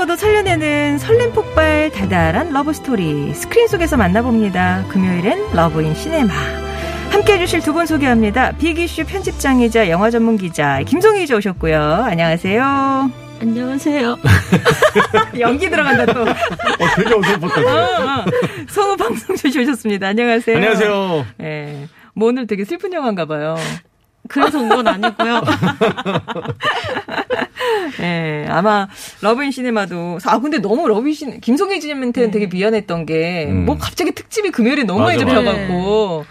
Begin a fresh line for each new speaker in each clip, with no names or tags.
세포도 살려내는 설렘 폭발 달달한 love story 스크린 속에서 만나봅니다. 금요일엔 러브인 시네마. 함께 해주실 두 분 소개합니다. 빅이슈 편집장이자 영화 전문 기자 김송희 기자 오셨고요. 안녕하세요.
안녕하세요.
연기 들어간다 또.
어, 되게 어설펐다.
어, 어. 성우 방송주 씨 오셨습니다. 안녕하세요.
안녕하세요.
예. 뭐 오늘 되게 슬픈 영화인가 봐요.
그래서 온 건 아니고요.
예, 아마 러브인 시네마도 아 근데 너무 러브인 시네 김송희 기자님한테는 되게 미안했던 게뭐
음.
갑자기 특집이 금요일에 너무 많이
맞아, 맞아.
잡혀갖고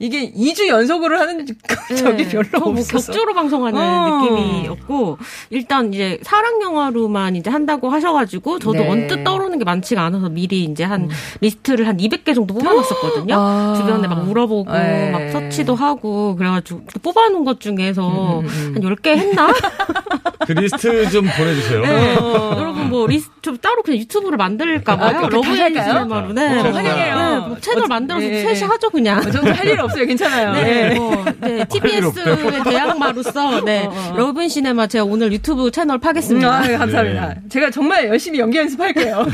이게 2주 연속으로 하는 적이 별로
네. 뭐
없어서
격주로 방송하는
어.
느낌이었고 일단 이제 사랑 영화로만 이제 한다고 하셔가지고 저도
네. 음.
언뜻 떠오르는 게 많지가 않아서 미리 이제 한 리스트를 한 200개 정도 뽑아놨었거든요.
아.
주변에 막 물어보고
네.
막 서치도 하고 그래가지고 뽑아놓은 것 중에서
음, 음, 음.
한 10개 했나?
그 리스트 좀 보내주세요.
네. 여러분 뭐 리스트 좀 따로 그냥 유튜브를 만들까
아,
봐요.
그렇게
Love in
할까요?
시네마로. 네.
어,
환영해요.
네, 뭐 채널
어,
만들어서
네.
셋이 하죠 그냥.
어, 저는 할일 없 어요. 괜찮아요.
네,
예.
뭐, 네,
일 없어요.
TBS의 대항마로서, 네,
어, 어.
Love in 시네마 제가 오늘 유튜브 채널
음,
파겠습니다.
아, 감사합니다.
네.
제가 정말 열심히 연기 연습할게요.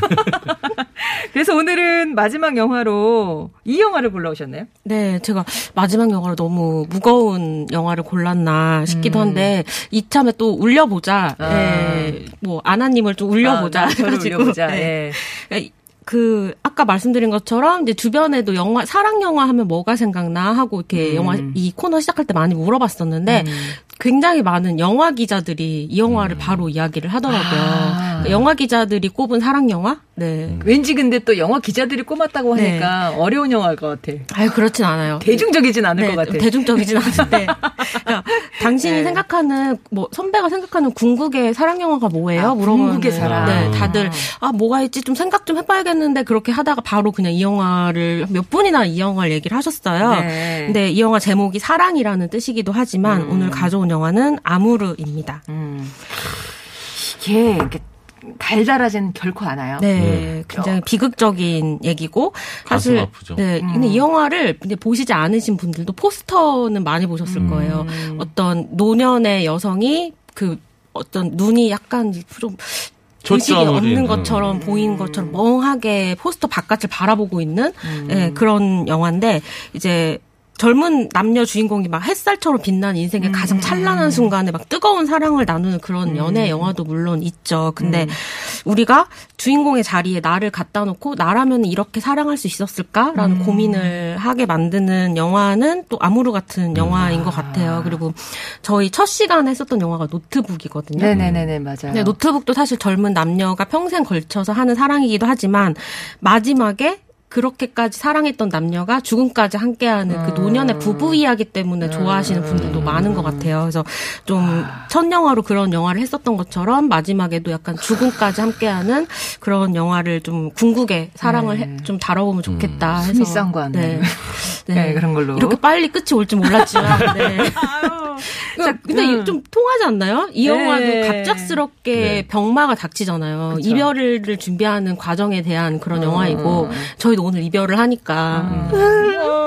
그래서 오늘은 마지막 영화로 이 영화를 골라오셨나요?
네, 제가 마지막 영화로 너무 무거운 영화를 골랐나 싶기도
음.
한데, 이참에 또 울려보자.
아.
네, 뭐, 아나님을 좀 울려보자.
아, 저를
해가지고,
올려보자.
네.
예.
그 아까 말씀드린 것처럼 이제 주변에도 영화 사랑 영화 하면 뭐가 생각나 하고 이렇게
음.
영화 이 코너 시작할 때 많이 물어봤었는데
음.
굉장히 많은 영화 기자들이 이 영화를 바로 이야기를 하더라고요.
아.
그러니까 영화 기자들이 꼽은 사랑 영화? 네.
왠지 근데 또 영화 기자들이 꼽았다고
네.
하니까 어려운 영화일 것 같아.
아유 그렇진 않아요.
대중적이진 않을
네,
것 같아.
대중적이진 않은데. 그러니까 당신이
네.
생각하는 뭐 선배가 생각하는 궁극의 사랑 영화가 뭐예요?
아,
물어보면
궁극의 사랑.
네, 다들 아 뭐가 있지 좀 생각 좀 해봐야겠는데 그렇게 하다가 바로 그냥 이 영화를 몇 분이나 이 영화를 얘기를 하셨어요.
네.
근데 이 영화 제목이 사랑이라는 뜻이기도 하지만
음.
오늘 가져온 영화는 아무르입니다.
음. 이게 이렇게 달달하진 결코 않아요.
네, 굉장히 비극적인 얘기고
가슴
사실
아프죠.
네,
음.
근데 이 영화를 근데 보시지 않으신 분들도 포스터는 많이 보셨을
음.
거예요. 어떤 노년의 여성이 그 어떤 눈이 약간 좀 의식이 없는
잃는.
것처럼 보이는 것처럼 멍하게 포스터 바깥을 바라보고 있는
음.
예, 그런 영화인데 이제 젊은 남녀 주인공이 막 햇살처럼 빛나는 인생의
음.
가장 찬란한 순간에 막 뜨거운 사랑을 나누는 그런 연애 영화도 물론 있죠. 근데
음.
우리가 주인공의 자리에 나를 갖다 놓고 나라면 이렇게 사랑할 수 있었을까라는
음.
고민을 하게 만드는 영화는 또 아무르 같은 영화인 것 같아요. 그리고 저희 첫 시간에 했었던 영화가 노트북이거든요.
네네네네 맞아요.
네, 노트북도 사실 젊은 남녀가 평생 걸쳐서 하는 사랑이기도 하지만 마지막에 그렇게까지 사랑했던 남녀가 죽음까지 함께하는 그 노년의 부부 이야기 때문에 좋아하시는 분들도 많은 것 같아요. 그래서 좀 첫 영화로 그런 영화를 했었던 것처럼 마지막에도 약간 죽음까지 함께하는 그런 영화를 좀 궁극의 사랑을 해- 좀 다뤄보면 좋겠다 해서.
스미스한과
네.
네, 그런 걸로.
이렇게 빨리 끝이 올 줄 몰랐지만 네. 그러니까 근데
음.
좀 통하지 않나요? 이
네.
영화도 갑작스럽게
네.
병마가 닥치잖아요.
그쵸.
이별을 준비하는 과정에 대한 그런 영화이고 저희도 오늘 이별을 하니까
어,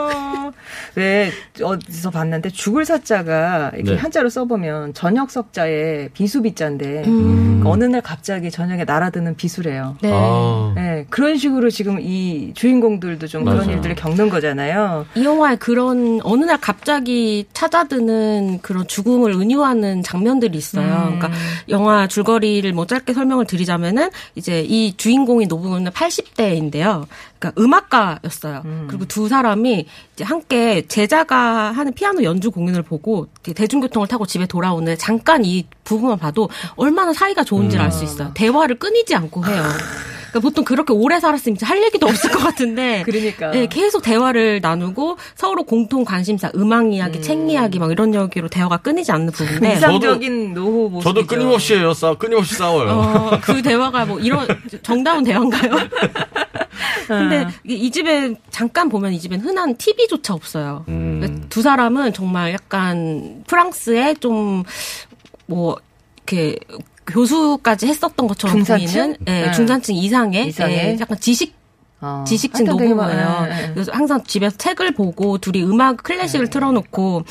왜 어디서 봤는데 죽을 사자가 이렇게
네.
한자로 써보면 저녁 석자에 비수비자인데
음.
어느 날 갑자기 저녁에 날아드는 비수래요.
네.
아.
네, 그런 식으로 지금 이 주인공들도 좀 그런
맞아요.
일들을 겪는 거잖아요.
이 영화에 그런 어느 날 갑자기 찾아드는 그런 죽음을 은유하는 장면들이 있어요.
음.
그러니까 영화 줄거리를 뭐 짧게 설명을 드리자면은 이제 이 주인공이 노부는 80대인데요. 그러니까 음악가였어요. 그리고 두 사람이 이제 함께 제자가 하는 피아노 연주 공연을 보고 대중교통을 타고 집에 돌아오는 잠깐 이 부분만 봐도 얼마나 사이가 좋은지를 알수 있어요. 대화를 끊이지 않고 해요. 그러니까 보통 그렇게 오래 살았으면 할 얘기도 없을 것 같은데.
그러니까.
네, 계속 대화를 나누고 서로 공통 관심사, 음악 이야기, 책 이야기 막 이런 얘기로 대화가 끊이지 않는 부분인데.
이상적인 노후 모습.
저도 끊임없이 해요. 싸, 끊임없이 싸워요.
어, 그 대화가 뭐 이런 정다운 대화인가요? 근데 이게 이 집에 잠깐 보면 이 집엔 흔한 TV조차 없어요.
음.
그러니까 두 사람은 정말 약간 프랑스의 좀뭐 이렇게 교수까지 했었던 것처럼
중산층?
보이는 예,
네.
중산층 이상의,
이상의?
예, 약간 지식
어.
지식층 노부부예요.
예.
그래서 항상 집에서 책을 보고 둘이 음악 클래식을 틀어놓고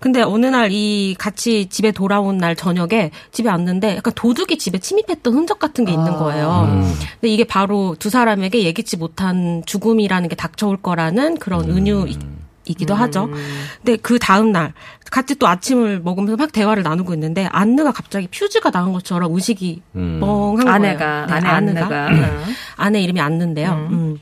근데 어느 날 이 같이 집에 돌아온 날 저녁에 집에 왔는데 약간 도둑이 집에 침입했던 흔적 같은 게 있는 거예요. 근데 이게 바로 두 사람에게 예기치 못한 죽음이라는 게 닥쳐올 거라는 그런 은유 이기도 하죠. 근데 그 다음 날 같이 또 아침을 먹으면서 막 대화를 나누고 있는데 안느가 갑자기 퓨즈가 나간 것처럼 의식이
음.
멍한 거예요.
아내가,
네,
아내 안느가. 어.
아내 이름이 안느인데요. 음.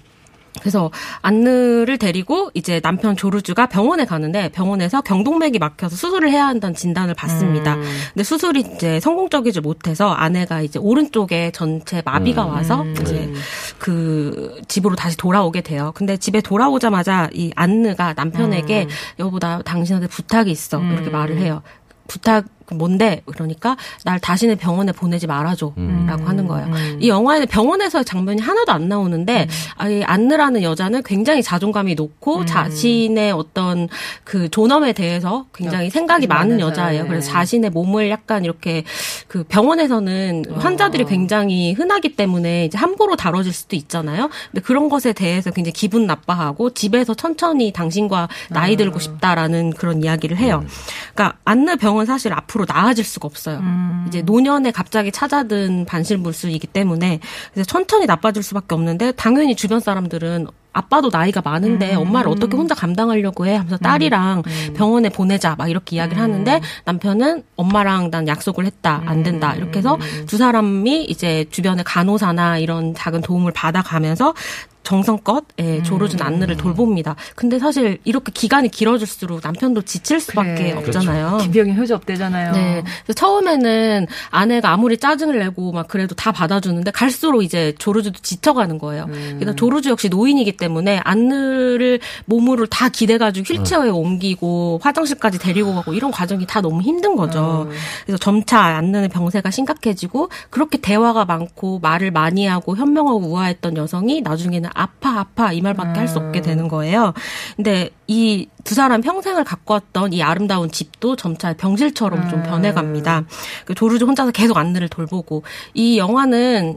그래서 안느를 데리고 이제 남편 조르주가 병원에 가는데 병원에서 경동맥이 막혀서 수술을 해야 한다는 진단을 받습니다.
음.
근데 수술이 이제 성공적이지 못해서 아내가 이제 오른쪽에 전체 마비가 와서
음.
이제 그 집으로 다시 돌아오게 돼요. 근데 집에 돌아오자마자 이 안느가 남편에게
음.
여보 나 당신한테 부탁이 있어 이렇게 말을 해요. 부탁 뭔데? 그러니까 날 다시는 병원에 보내지 말아줘라고
음.
하는 거예요. 이 영화에는 병원에서의 장면이 하나도 안 나오는데 아이 안느라는 여자는 굉장히 자존감이 높고
음.
자신의 어떤 그 존엄에 대해서 굉장히 생각이 많은. 여자예요.
네.
그래서 자신의 몸을 약간 이렇게 그 병원에서는 환자들이
어.
굉장히 흔하기 때문에 이제 함부로 다뤄질 수도 있잖아요. 근데 그런 것에 대해서 굉장히 기분 나빠하고 집에서 천천히 당신과 나이
아.
들고 싶다라는 그런 이야기를 해요. 그러니까 안느 병은 사실 앞으로 나아질 수가 없어요.
음.
이제 노년에 갑자기 찾아든 반실물수이기 때문에 천천히 나빠질 수밖에 없는데 당연히 주변 사람들은 아빠도 나이가 많은데
음.
엄마를 어떻게 혼자 감당하려고 해 하면서 딸이랑 병원에 보내자 막 이렇게 이야기를
음.
하는데 남편은 엄마랑 난 약속을 했다 안 된다 이렇게 해서 두 사람이 이제 주변의 간호사나 이런 작은 도움을 받아가면서 정성껏 예, 조르준
음.
안느를 돌봅니다. 근데 사실 이렇게 기간이 길어질수록 남편도 지칠 수밖에
그래.
없잖아요.
기병이 효자 없대잖아요.
네. 처음에는 아내가 아무리 짜증을 내고 막 그래도 다 받아주는데 갈수록 이제 조르주도 지쳐가는 거예요.
음.
그래서 조르주 역시 노인이기 때문에 안느를 몸으로 다 기대가지고 휠체어에 옮기고 화장실까지 데리고 가고 이런 과정이 다 너무 힘든 거죠. 그래서 점차 안느는 병세가 심각해지고 그렇게 대화가 많고 말을 많이 하고 현명하고 우아했던 여성이 나중에는 아파 아파 이 말밖에 할 수 없게 되는 거예요. 근데 이 두 사람 평생을 갖고 왔던 이 아름다운 집도 점차 병실처럼 좀 변해갑니다. 그 조르주 혼자서 계속 안느를 돌보고 이 영화는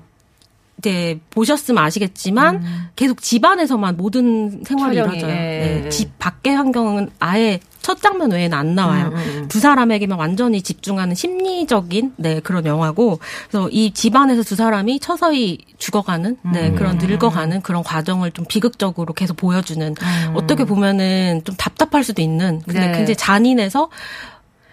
이제 보셨으면 아시겠지만 계속 집 안에서만 모든 생활이 이루어져요.
예.
네, 집 밖의 환경은 아예 첫 장면 외에는 안 나와요. 두 사람에게만 완전히 집중하는 심리적인 네 그런 영화고 그래서 이 집안에서 두 사람이 서서히 죽어가는 네 그런 늙어가는 그런 과정을 좀 비극적으로 계속 보여주는 어떻게 보면은 좀 답답할 수도 있는 근데
네.
굉장히 잔인해서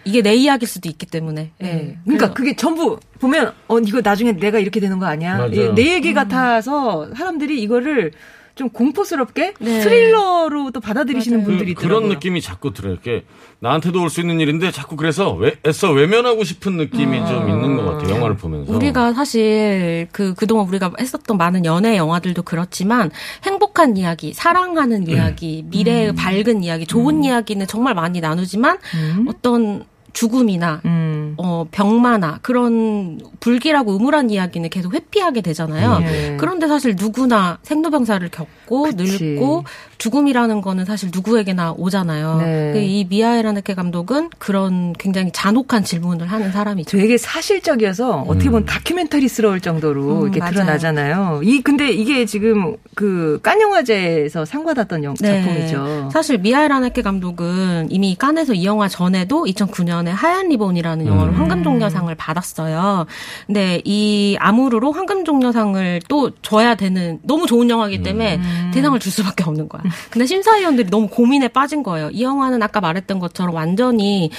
이게 내 이야기일 수도 있기 때문에
네.
예.
그러니까
그래서
그게 전부 보면 어 이거 나중에 내가 이렇게 되는 거 아니야?
맞아요.
예, 내 얘기 같아서 사람들이 이거를 좀 공포스럽게
네.
스릴러로 또 받아들이시는
맞아요.
분들이
그,
있더라고요.
런 느낌이 자꾸 들어요. 이렇게 나한테도 올 수 있는 일인데 자꾸 그래서 왜, 애써 외면하고 싶은 느낌이 좀 있는 것 같아요. 영화를 보면서.
우리가 사실 그 그동안 우리가 했었던 많은 연애 영화들도 그렇지만 행복한 이야기, 사랑하는 이야기, 미래의 밝은 이야기, 좋은 이야기는 정말 많이 나누지만 어떤 죽음이나
음.
어, 병마나 그런 불길하고 음울한 이야기는 계속 회피하게 되잖아요.
예.
그런데 사실 누구나 생로병사를 겪고
그치.
늙고 죽음이라는 거는 사실 누구에게나 오잖아요.
네.
그이 미하에라네케 감독은 그런 굉장히 잔혹한 질문을 하는 사람이죠.
되게 사실적이어서 어떻게 보면 다큐멘터리스러울 정도로
음,
이렇게
맞아요.
드러나잖아요. 이 근데 이게 지금 그 깐 영화제에서 상 받았던 영,
네.
작품이죠.
사실 미하에라네케 감독은 이미 깐에서 이 영화 전에도 2009년에 하얀 리본이라는 영화로
음.
황금종려상을 받았어요. 근데 이 아무르로 황금종려상을 또 줘야 되는 너무 좋은 영화이기 때문에
음.
대상을 줄 수밖에 없는 거야. 근데 심사위원들이 너무 고민에 빠진 거예요. 이 영화는 아까 말했던 것처럼 완전히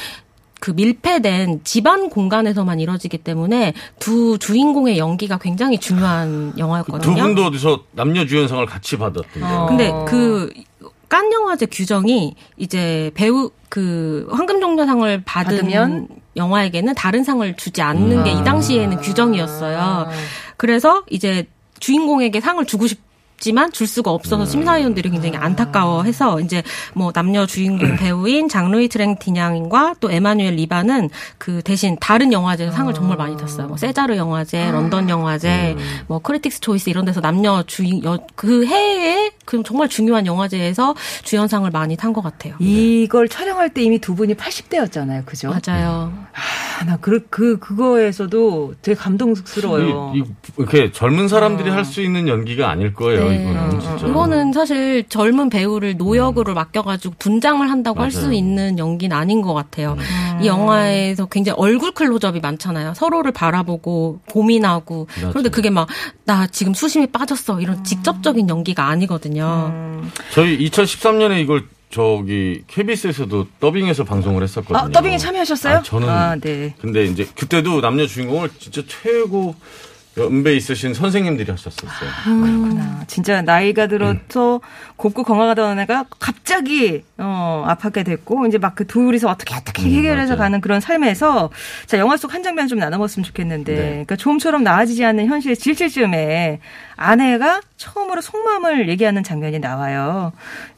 그 밀폐된 집안 공간에서만 이뤄지기 때문에 두 주인공의 연기가 굉장히 중요한 영화였거든요.
두 분도 어디서 남녀 주연상을 같이 받았던데.
어.
근데 그 깐 영화제 규정이 이제 배우 그 황금종려상을 받은
받으면?
영화에게는 다른 상을 주지 않는 게이 당시에는 규정이었어요.
아.
그래서 이제 주인공에게 상을 주고 싶 지만 줄 수가 없어서 심사위원들이 굉장히 안타까워해서 이제 뭐 남녀 주인공 배우인 장루이 트랭티냥과 또 에마뉴엘 리바는 그 대신 다른 영화제에서 상을 정말 많이 탔어요. 뭐 세자르 영화제, 런던 영화제, 뭐 Critics Choice 이런 데서 남녀 주인 여, 그 해에 그 정말 중요한 영화제에서 주연상을 많이 탄 것 같아요.
이걸 촬영할 때 이미 두 분이 80대였잖아요. 그죠?
맞아요.
아, 나 그, 그, 그거에서도 되게 감동스러워요.
이, 이, 이렇게 젊은 사람들이 할수 있는 연기가 아닐 거예요.
네.
이거는 진짜.
이거는 사실 젊은 배우를 노역으로 맡겨가지고 분장을 한다고 할수
맞아요.
있는 연기는 아닌 것 같아요. 이 영화에서 굉장히 얼굴 클로즈업이 많잖아요. 서로를 바라보고 고민하고 그런데 그게 막 나 지금 수심이 빠졌어 이런 직접적인 연기가 아니거든요.
저희 2013년에 이걸 저기 KBS에서도 더빙해서 방송을 했었거든요.
아, 더빙에 참여하셨어요?
아, 저는
아, 네.
근데 이제 그때도 남녀 주인공을 진짜 최고 연배 있으신 선생님들이 하셨었어요.
그렇구나. 진짜 나이가 들어서 곱고 건강하던 애가 갑자기 어 아파게 됐고 이제 막 그 둘이서 어떻게 어떻게 해결해서
맞아요.
가는 그런 삶에서 자 영화 속 한 장면 좀 나눠봤으면 좋겠는데
네.
그러니까 좀처럼 나아지지 않는 현실의 질질쯤에 아내가 처음으로 속마음을 얘기하는 장면이 나와요.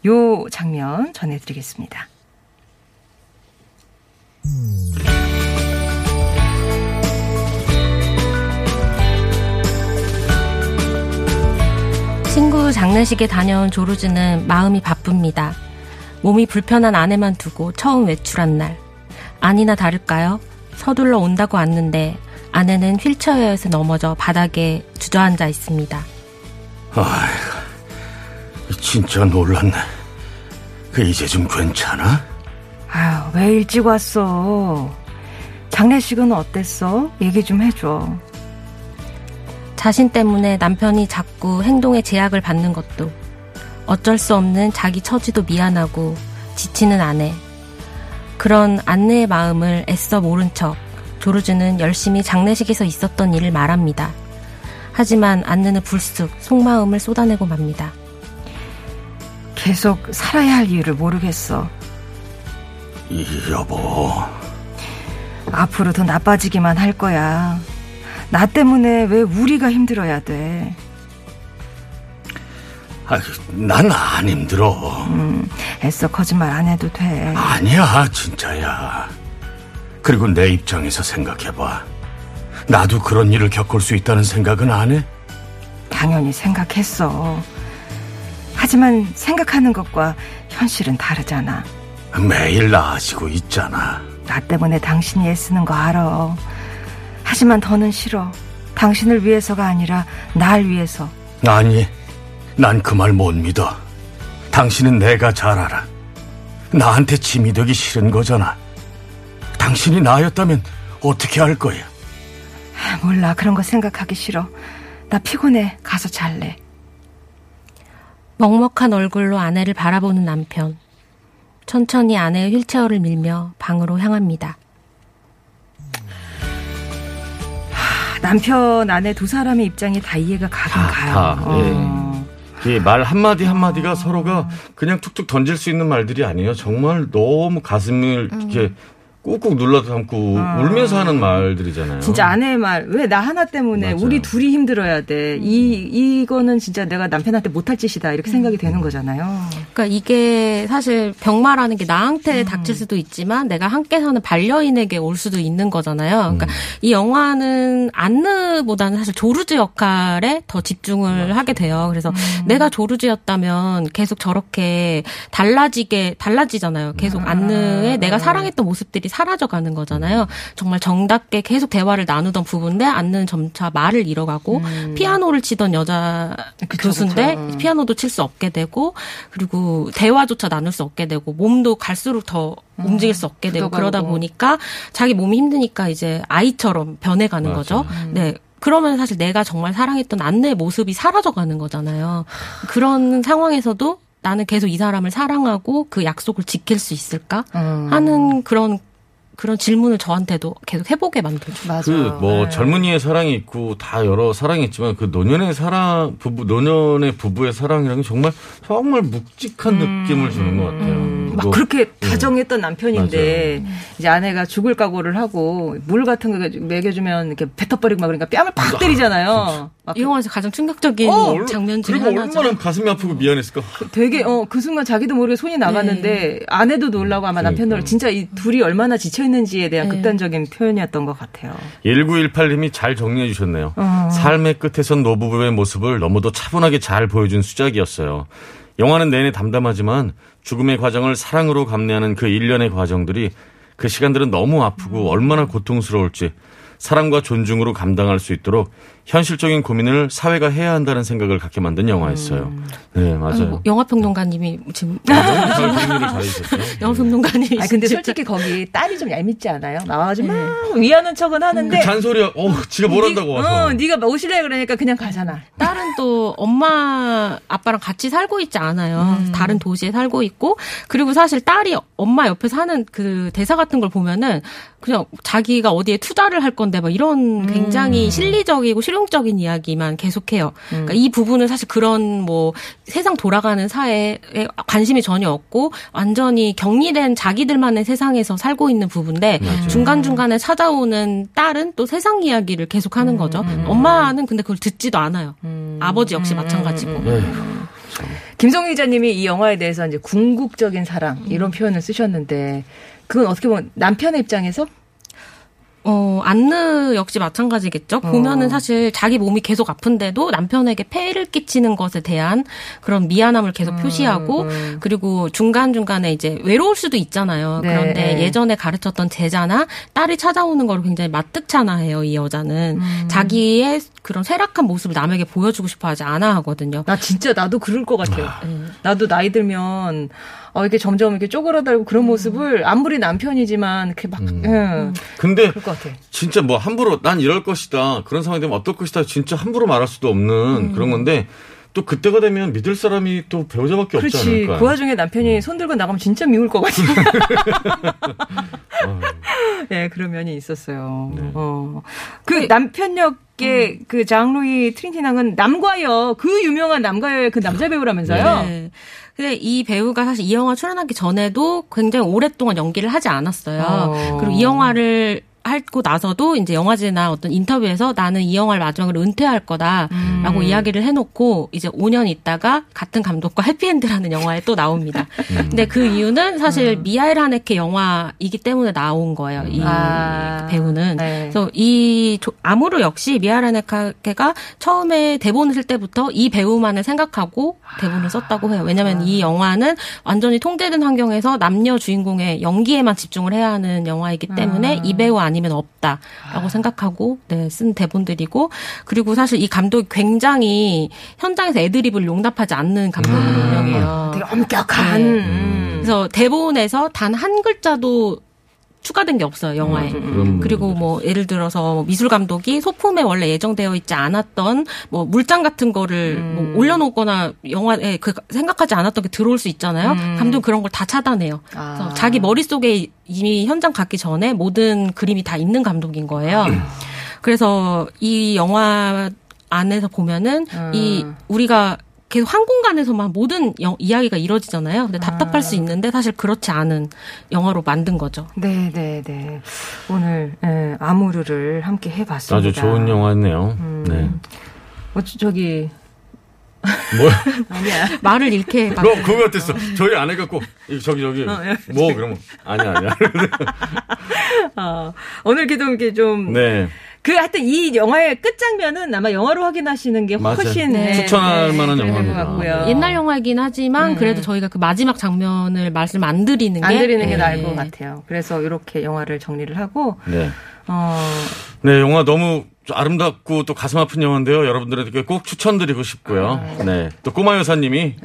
요 장면 전해드리겠습니다.
친 장례식에 다녀온 조르즈는 마음이 바쁩니다. 몸이 불편한 아내만 두고 처음 외출한 날. 아니나 다를까요? 서둘러 온다고 왔는데 아내는 휠체어에서 넘어져 바닥에 주저앉아 있습니다.
진짜 놀랐네. 그 이제 좀 괜찮아?
아유 왜 일찍 왔어? 장례식은 어땠어? 얘기 좀 해줘.
자신 때문에 남편이 자꾸 행동에 제약을 받는 것도 어쩔 수 없는 자기 처지도 미안하고 지치는 아내. 그런 안내의 마음을 애써 모른 척 조르주는 열심히 장례식에서 있었던 일을 말합니다. 하지만 안내는 불쑥 속마음을 쏟아내고 맙니다.
계속 살아야 할 이유를 모르겠어.
이 여보,
앞으로 더 나빠지기만 할 거야. 나 때문에 왜 우리가 힘들어야 돼?
난안 힘들어.
음, 애써 거짓말 안 해도 돼.
아니야, 진짜야. 그리고 내 입장에서 생각해봐. 나도 그런 일을 겪을 수 있다는 생각은 안 해?
당연히 생각했어. 하지만 생각하는 것과 현실은 다르잖아.
매일 나아지고 있잖아.
나 때문에 당신이 애쓰는 거 알아. 하지만 더는 싫어. 당신을 위해서가 아니라 날 위해서.
아니, 난 그 말 못 믿어. 당신은 내가 잘 알아. 나한테 짐이 되기 싫은 거잖아. 당신이 나였다면 어떻게 할 거야?
아, 몰라. 그런 거 생각하기 싫어. 나 피곤해. 가서 잘래.
먹먹한 얼굴로 아내를 바라보는 남편. 천천히 아내의 휠체어를 밀며 방으로 향합니다.
남편, 아내 두 사람의 입장이 다 이해가 가긴
다,
가요.
다,
어.
이말 한마디 한마디가 서로가 그냥 툭툭 던질 수 있는 말들이 아니에요. 정말 너무 가슴을 이렇게 꾹꾹 눌러 담고 울면서 하는 말들이잖아요.
진짜 아내의 말, 왜 나 하나 때문에
맞아요.
우리 둘이 힘들어야 돼. 이, 이거는 진짜 내가 남편한테 못할 짓이다. 이렇게 생각이 되는 거잖아요.
그러니까 이게 사실 병마라는 게 나한테 닥칠 수도 있지만 내가 함께 사는 반려인에게 올 수도 있는 거잖아요. 그러니까 이 영화는 안느보다는 사실 조르즈 역할에 더 집중을 하게 돼요. 그래서 내가 조르즈였다면 계속 저렇게 달라지게 달라지잖아요. 계속 안느의 내가 사랑했던 모습들이 사라져가는 거잖아요. 정말 정답게 계속 대화를 나누던 부분인데 안느는 점차 말을 잃어가고 피아노를 치던 여자
그쵸,
교수인데
그쵸.
피아노도 칠 수 없게 되고 그리고 대화조차 나눌 수 없게 되고 몸도 갈수록 더 움직일 수 없게 되고. 그러다 보니까 자기 몸이 힘드니까 이제 아이처럼 변해가는 거죠. 네. 그러면 사실 내가 정말 사랑했던 안내의 모습이 사라져가는 거잖아요. 그런 상황에서도 나는 계속 이 사람을 사랑하고 그 약속을 지킬 수 있을까 하는 그런 그런 질문을 저한테도 계속 해보게 만들죠.
맞아.
그뭐
네.
젊은이의 사랑이 있고 다 여러 사랑이 있지만 그 노년의 사랑 부부 노년의 부부의 사랑이라는 게 정말 정말 묵직한 느낌을 주는 것 같아요.
음, 막 그렇게
예.
다정했던 남편인데 이제 아내가 죽을 각오를 하고 물 같은 거 먹여주면 이렇게 뱉어버리고 막 그러니까 뺨을 팍 때리잖아요.
막이 영화에서 가장 충격적인
어,
장면 중에
그리고
하나죠.
얼마나 가슴이 아프고 미안했을까.
되게 어 그 순간 자기도 모르게 손이 나갔는데 아내도 놀라고 아마 남편도
그러니까요.
진짜 이 둘이 얼마나 지쳐 있는지에 대한
네.
극단적인 표현이었던 것 같아요.
1918님이 잘 정리해 주셨네요.
어.
삶의 끝에선 노부부의 모습을 너무도 차분하게 잘 보여준 수작이었어요. 영화는 내내 담담하지만 죽음의 과정을 사랑으로 감내하는 그 일련의 과정들이 그 시간들은 너무 아프고 얼마나 고통스러울지 사랑과 존중으로 감당할 수 있도록 현실적인 고민을 사회가 해야 한다는 생각을 갖게 만든 영화였어요. 네, 맞아요.
뭐 영화 평론가님이 지금
잘해주셨어요.
영화 평론가님이
아 근데
진짜-
솔직히 거기 딸이 좀 얄밉지 않아요? 나와가지고 막 위하는 척은 하는데
그 잔소리야, 어, 지가 뭘 한다고 와서.
어, 네가 오실래 그러니까 그냥 가잖아.
딸은 또 엄마 아빠랑 같이 살고 있지 않아요.
음.
다른 도시에 살고 있고 그리고 사실 딸이 엄마 옆에 사는 그 대사 같은 걸 보면은 그냥 자기가 어디에 투자를 할 건데 막 이런 굉장히
음.
실리적이고 실용 적인 이야기만 계속해요. 그러니까 이 부분은 사실 그런 뭐 세상 돌아가는 사회에 관심이 전혀 없고 완전히 격리된 자기들만의 세상에서 살고 있는 부분인데 중간 중간에 찾아오는 딸은 또 세상 이야기를 계속하는 거죠. 엄마는 근데 그걸 듣지도 않아요. 아버지 역시 마찬가지고.
네.
김성희 기자님이 이 영화에 대해서 이제 궁극적인 사랑 이런 표현을 쓰셨는데 그건 어떻게 보면 남편의 입장에서
어, 안느 역시 마찬가지겠죠. 보면은 사실 자기 몸이 계속 아픈데도 남편에게 폐를 끼치는 것에 대한 그런 미안함을 계속 표시하고 그리고 중간중간에 이제 외로울 수도 있잖아요.
네.
그런데 예전에 가르쳤던 제자나 딸이 찾아오는 걸 굉장히 마뜩찮아해요, 이 여자는. 자기의 그런 쇠락한 모습을 남에게 보여주고 싶어 하지 않아 하거든요.
나 진짜 나도 그럴 것 같아요. 나도 나이 들면 어, 이렇게 점점 이렇게 쪼그라들고 그런 모습을 아무리 남편이지만 이렇게 막 응,
근데
그럴 것 같아.
진짜 뭐 함부로 난 이럴 것이다 그런 상황이 되면 어떨 것이다 진짜 함부로 말할 수도 없는 그런 건데 또 그때가 되면 믿을 사람이 또 배우자밖에 없지
그렇지.
않을까.
그 와중에 남편이 손 들고 나가면 진짜 미울 것 같아. 예, 그런 면이 있었어요.
네.
어. 그 남편 역의 그 장루이 트린티낭은 남과여, 그 유명한 남과여의 그 남자 배우라면서요?
네. 근데 이 배우가 사실 이 영화 출연하기 전에도 굉장히 오랫동안 연기를 하지 않았어요.
어.
그리고 이 영화를 하고 나서도 이제 영화제나 어떤 인터뷰에서 나는 이 영화를 마지막으로 은퇴할 거다라고 이야기를 해놓고 이제 5년 있다가 같은 감독과 해피엔드라는 영화에 또 나옵니다. 근데 그 이유는 사실 미하엘 하네케 영화이기 때문에 나온 거예요. 이
아.
배우는.
네.
그래서 이 조- 아무르 역시 미하엘 하네케가 처음에 대본을 쓸 때부터 이 배우만을 생각하고 대본을 썼다고 해요. 왜냐하면 이 영화는 완전히 통제된 환경에서 남녀 주인공의 연기에만 집중을 해야 하는 영화이기 때문에 이 배우 아니면 없다라고 생각하고 네, 쓴 대본들이고 그리고 사실 이 감독이 굉장히 현장에서 애드립을 용납하지 않는 감독으로 유명해요.
되게 엄격한.
네.
음.
그래서 대본에서 단 한 글자도 추가된 게 없어요 영화에.
그런
그리고 뭐 예를 들어서 뭐 미술 감독이 소품에 원래 예정되어 있지 않았던 뭐 물장 같은 거를 뭐 올려놓거나 영화에 그 생각하지 않았던 게 들어올 수 있잖아요. 감독 그런 걸 다 차단해요.
아.
그래서 자기 머릿 속에 이미 현장 갔기 전에 모든 그림이 다 있는 감독인 거예요. 그래서 이 영화 안에서 보면은 이 우리가 계속 한 공간에서만 모든 영- 이야기가 이루어지잖아요. 근데 답답할 수 있는데 사실 그렇지 않은 영화로 만든 거죠.
네, 네, 네. 오늘 예, 아무르를 함께 해봤습니다.
아주 좋은 영화였네요. 네.
어, 저- 저기
뭐,
아니야.
말을
막너 그거 같았어. 저희 꼭 이- 저기 저기
어, 예.
뭐 그러면 아니야 아니야.
어, 오늘 기도 이렇게 좀
네.
그 하여튼 이 영화의 끝장면은 아마 영화로 확인하시는 게. 훨씬
네.
추천할 만한
것
영화입니다.
같고요.
옛날 영화이긴 하지만 그래도 저희가 그 마지막 장면을 말씀 안 드리는 게
안 드리는 게
네.
나을 것 같아요. 그래서 이렇게 영화를 정리를 하고
네.
어,
네, 영화 너무 아름답고 또 가슴 아픈 영화인데요. 여러분들에게 꼭 추천드리고 싶고요. 네. 또 꼬마 여사님이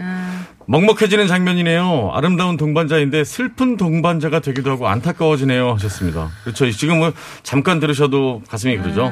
먹먹해지는 장면이네요. 아름다운 동반자인데 슬픈 동반자가 되기도 하고 안타까워지네요. 하셨습니다. 그렇죠. 지금 뭐 잠깐 들으셔도 가슴이 그러죠.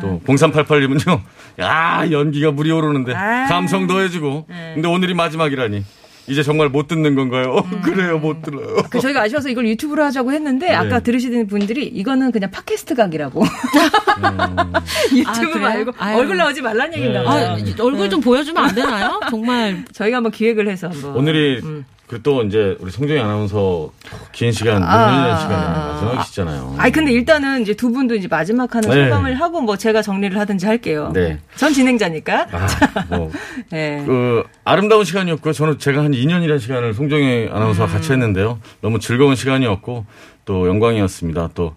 또 0388님은요. 야, 연기가 물이 오르는데
아.
감성 더해지고. 근데 오늘이 마지막이라니. 이제 정말 못 듣는 건가요? 어, 그래요, 못 들어요.
그 저희가 아쉬워서 이걸 유튜브로 하자고 했는데 아까 들으시는 분들이 이거는 그냥 팟캐스트 각이라고 유튜브
아?
말고
아유.
얼굴 나오지 말란 얘기인가
네.
아, 얼굴 좀 보여주면 안 되나요? 정말
저희가 한번 기획을 해서 한번
오늘이 그또 이제 우리 송정희 아나운서 긴 시간, 몇
아, 아,
시간이
아.
마지막이시잖아요.
아니 근데 일단은 이제 두 분도 이제 마지막 하는
네.
소감을 하고 뭐 제가 정리를 하든지 할게요.
네.
전 진행자니까.
아, 뭐,
네.
그 아름다운 시간이었고요. 저는 제가 한 2년이라는 시간을 송정희 아나운서와
음.
같이 했는데요. 너무 즐거운 시간이었고 또 영광이었습니다. 또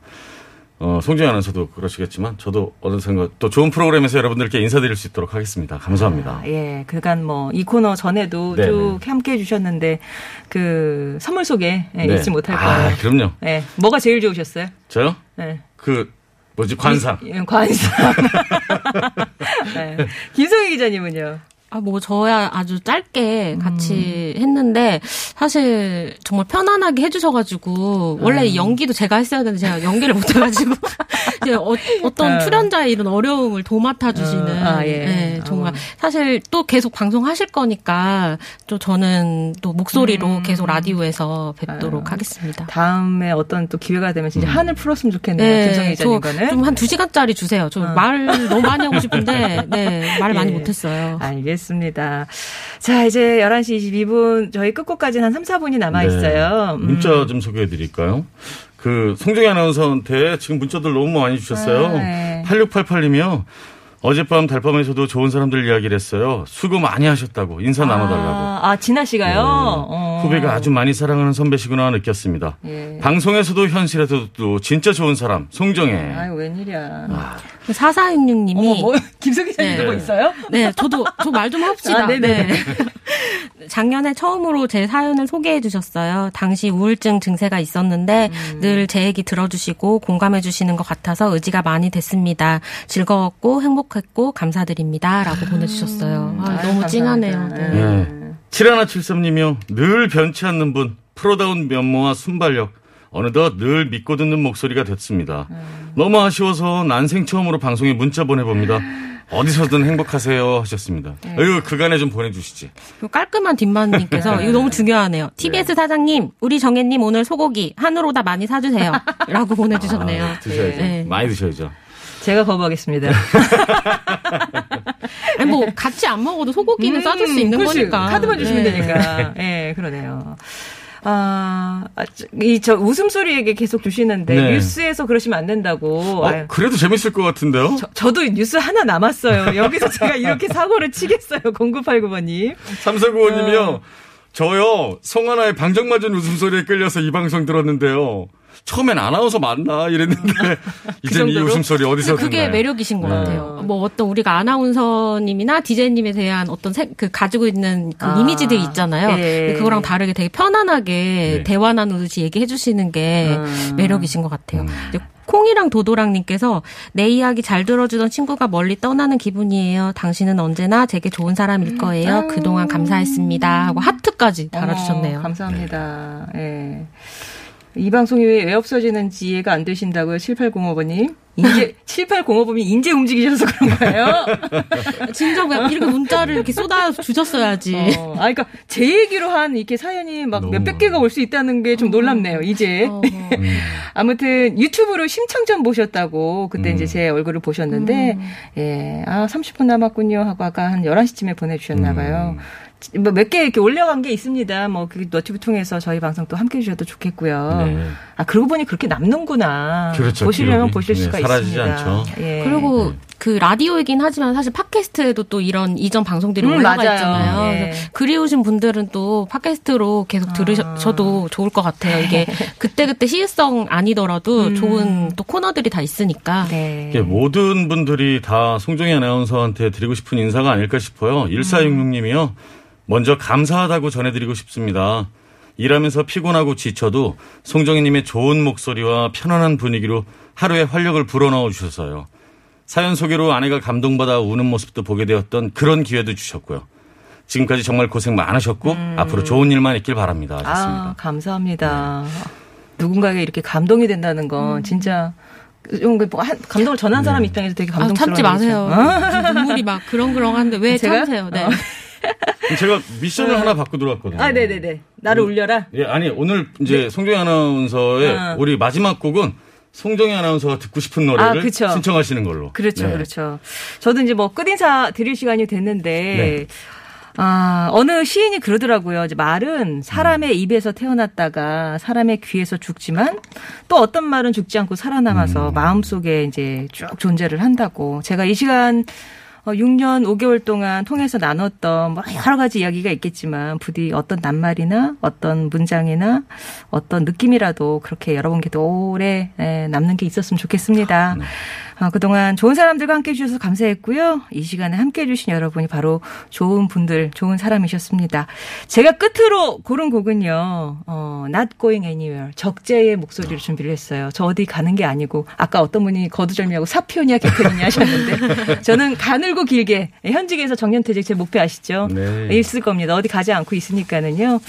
어, 송정희 아나운서도 그러시겠지만 저도 어느샌가 또 좋은 프로그램에서 여러분들께 인사드릴 수 있도록 하겠습니다. 감사합니다.
아, 예, 그간 뭐 이 코너 전에도
네,
쭉 함께 해주셨는데 그 선물 소개 예,
네.
잊지 못할
아,
거예요.
그럼요.
예, 뭐가 제일 좋으셨어요?
저요?
예.
그 뭐지 관상.
예, 관상. 예. 김성희 기자님은요?
아, 뭐, 저야 아주 짧게
음.
같이 했는데, 사실 정말 편안하게 해주셔가지고, 원래
음.
이 연기도 제가 했어야 되는데, 제가 연기를 못해가지고, 이제 어, 떤
어.
출연자의 이런 어려움을 도맡아주시는,
어, 아, 예.
네, 정말,
어.
사실 또 계속 방송하실 거니까, 또 저는 또 목소리로
음.
계속 라디오에서 뵙도록
아.
하겠습니다.
다음에 어떤 또 기회가 되면 진짜 한을 풀었으면 좋겠네요.
네,
김성희 기자님 거는.
좀한 두 시간짜리 주세요. 저
어.
말 너무 많이 하고 싶은데, 네, 말을 많이
예.
못했어요.
알겠습니다. 자, 이제 11시 22분, 저희 끝곡까지는 한 3, 4분이 남아 있어요.
네. 문자 좀 소개해 드릴까요? 그 송정희 아나운서한테 지금 문자들 너무 많이 주셨어요.
아, 네.
8688님이요. 어젯밤 달밤에서도 좋은 사람들 이야기를 했어요. 수고 많이 하셨다고 인사 나눠달라고.
아, 아, 진아 씨가요?
네.
어.
후배가 아주 많이 사랑하는 선배시구나 느꼈습니다.
예.
방송에서도 현실에서도 진짜 좋은 사람 송정혜.
아유, 웬일이야.
아,
4466님이.
어머, 뭐, 김성 기자님
네.
뭐 있어요?
네, 저도 저 말 좀 합시다.
아, 네네.
네. 작년에 처음으로 제 사연을 소개해 주셨어요. 당시 우울증 증세가 있었는데
음.
늘제 얘기 들어주시고 공감해 주시는 것 같아서 의지가 많이 됐습니다. 즐거웠고 행복했고 감사드립니다. 라고 보내주셨어요. 아,
아유,
너무 찡하네요.
감사합니다.
네.
네. 7173님이요. 늘 변치 않는 분, 프로다운 면모와 순발력. 어느덧 늘 믿고 듣는 목소리가 됐습니다. 너무 아쉬워서 난생 처음으로 방송에 문자 보내봅니다. 어디서든 행복하세요 하셨습니다. 아유 그간에 좀 보내주시지.
그리고 깔끔한 뒷마님께서 이거 너무 중요하네요. TBS 사장님, 우리 정혜님 오늘 소고기 한우로다 많이 사주세요. 라고 보내주셨네요.
아, 드셔야죠.
네.
많이 드셔야죠.
제가 거부하겠습니다.
아니 뭐 같이 안 먹어도 소고기는 싸줄 수 있는
음, 그렇지.
거니까.
카드만 주시면
네.
되니까. 예, 그러네요. 아, 이 저 웃음소리 얘기 계속 주시는데
네.
뉴스에서 그러시면 안 된다고.
어, 그래도 재밌을 것 같은데요?
저, 저도 뉴스 하나 남았어요. 여기서 제가 이렇게 사고를 치겠어요. 0989번님.
삼사구호님이요.
어.
저요 송하나의 방정 맞은 웃음소리에 끌려서 이 방송 들었는데요. 처음엔 아나운서 맞나 이랬는데 이젠 이
정도로?
웃음소리 어디서
그게
듣나요?
매력이신 것
네.
같아요. 뭐 어떤 우리가 아나운서님이나 디제이님에 대한 어떤 세- 그 가지고 있는 그
아.
이미지들이 있잖아요.
예.
그거랑 다르게 되게 편안하게
네.
대화 나누듯이 얘기해 주시는 게
음.
매력이신 것 같아요. 이제 콩이랑 도도랑님께서 내 이야기 잘 들어주던 친구가 멀리 떠나는 기분이에요. 당신은 언제나 제게 좋은 사람일 거예요. 그동안 감사했습니다. 하고 하트까지 달아주셨네요.
어머, 감사합니다. 예. 이 방송이 왜, 왜 없어지는지 이해가 안 되신다고요? 7805번님. 인제, 7805번이 인제 움직이셔서 그런 거예요?
그냥 이렇게 문자를 이렇게 쏟아 주셨어야지.
어, 아, 그러니까 제 얘기로 한 이렇게 사연이 막 몇백 개가 올 수 있다는 게좀 놀랍네요, 이제.
어.
아무튼 유튜브로 심창전 보셨다고 그때
음.
이제 제 얼굴을 보셨는데, 예, 아, 30분 남았군요 하고 아까 한 11시쯤에 보내주셨나 봐요.
음.
뭐 몇 개 이렇게 올려간 게 있습니다. 뭐, 그 너튜브 통해서 저희 방송 또 함께 해주셔도 좋겠고요.
네.
아, 그러고 보니 그렇게 남는구나.
그렇죠,
보시려면
기록이.
보실
네,
수가
사라지지
있습니다.
않죠.
예.
그리고 그 라디오이긴 하지만 사실 팟캐스트에도 또 이런 이전 방송들이
음,
올라가
맞아요.
있잖아요.
예.
그리우신 분들은 또 팟캐스트로 계속 들으셔도 좋을 것 같아요. 이게 그때 그때 시의성 아니더라도 좋은 또 코너들이 다 있으니까.
네.
모든 분들이 다 송정희 아나운서한테 드리고 싶은 인사가 아닐까 싶어요. 1466님이요. 먼저 감사하다고 전해드리고 싶습니다. 일하면서 피곤하고 지쳐도 송정희님의 좋은 목소리와 편안한 분위기로 하루의 활력을 불어넣어 주셔서요. 사연 소개로 아내가 감동받아 우는 모습도 보게 되었던 그런 기회도 주셨고요. 지금까지 정말 고생 많으셨고 앞으로 좋은 일만 있길 바랍니다.
아,
하셨습니다.
감사합니다. 누군가에게 이렇게 감동이 된다는 건 진짜 좀그 한- 감동을 전한 사람 입장에서 되게
아,
감동스러운
참지 마세요. 지금 눈물이 막 그렁그렁한데 왜
제가?
참으세요? 네.
어.
제가 미션을 하나 받고 들어왔거든요.
아, 네네네. 나를 울려라.
예, 아니 오늘 이제 송정희 아나운서의
어.
우리 마지막 곡은 송정희 아나운서가 듣고 싶은 노래를
아.
신청하시는 걸로.
그렇죠,
네.
그렇죠. 저도 이제 뭐 끝인사 드릴 시간이 됐는데,
네.
아, 어느 시인이 그러더라고요. 이제 말은 사람의 입에서 태어났다가 사람의 귀에서 죽지만 또 어떤 말은 죽지 않고 살아남아서 마음속에 이제 쭉 존재를 한다고. 제가 이 시간 어, 6년 5개월 동안 통해서 나눴던 뭐 여러 가지 이야기가 있겠지만 부디 어떤 낱말이나 어떤 문장이나 어떤 느낌이라도 그렇게 여러분께도 오래 예, 남는 게 있었으면 좋겠습니다. 어, 그동안 좋은 사람들과 함께 해주셔서 감사했고요. 이 시간에 함께 해주신 여러분이 바로 좋은 분들, 좋은 사람이셨습니다. 제가 끝으로 고른 곡은요, 어, Not Going Anywhere. 적재의 목소리로 준비를 했어요. 저 어디 가는 게 아니고, 아까 어떤 분이 거두절미하고 사표냐 개편이냐 하셨는데, 저는 가늘고 길게, 현직에서 정년퇴직 제 목표 아시죠?
네.
있을 겁니다. 어디 가지 않고 있으니까는요.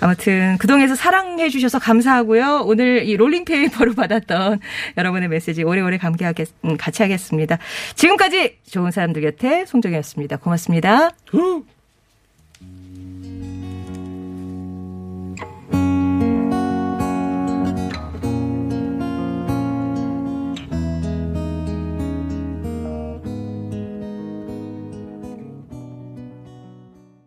아무튼 그동안에서 사랑해 주셔서 감사하고요. 오늘 이 롤링페이퍼로 받았던 여러분의 메시지 오래오래 감기하겠 음, 같이 하겠습니다. 지금까지 좋은 사람들 곁에 송정이었습니다. 고맙습니다.
후.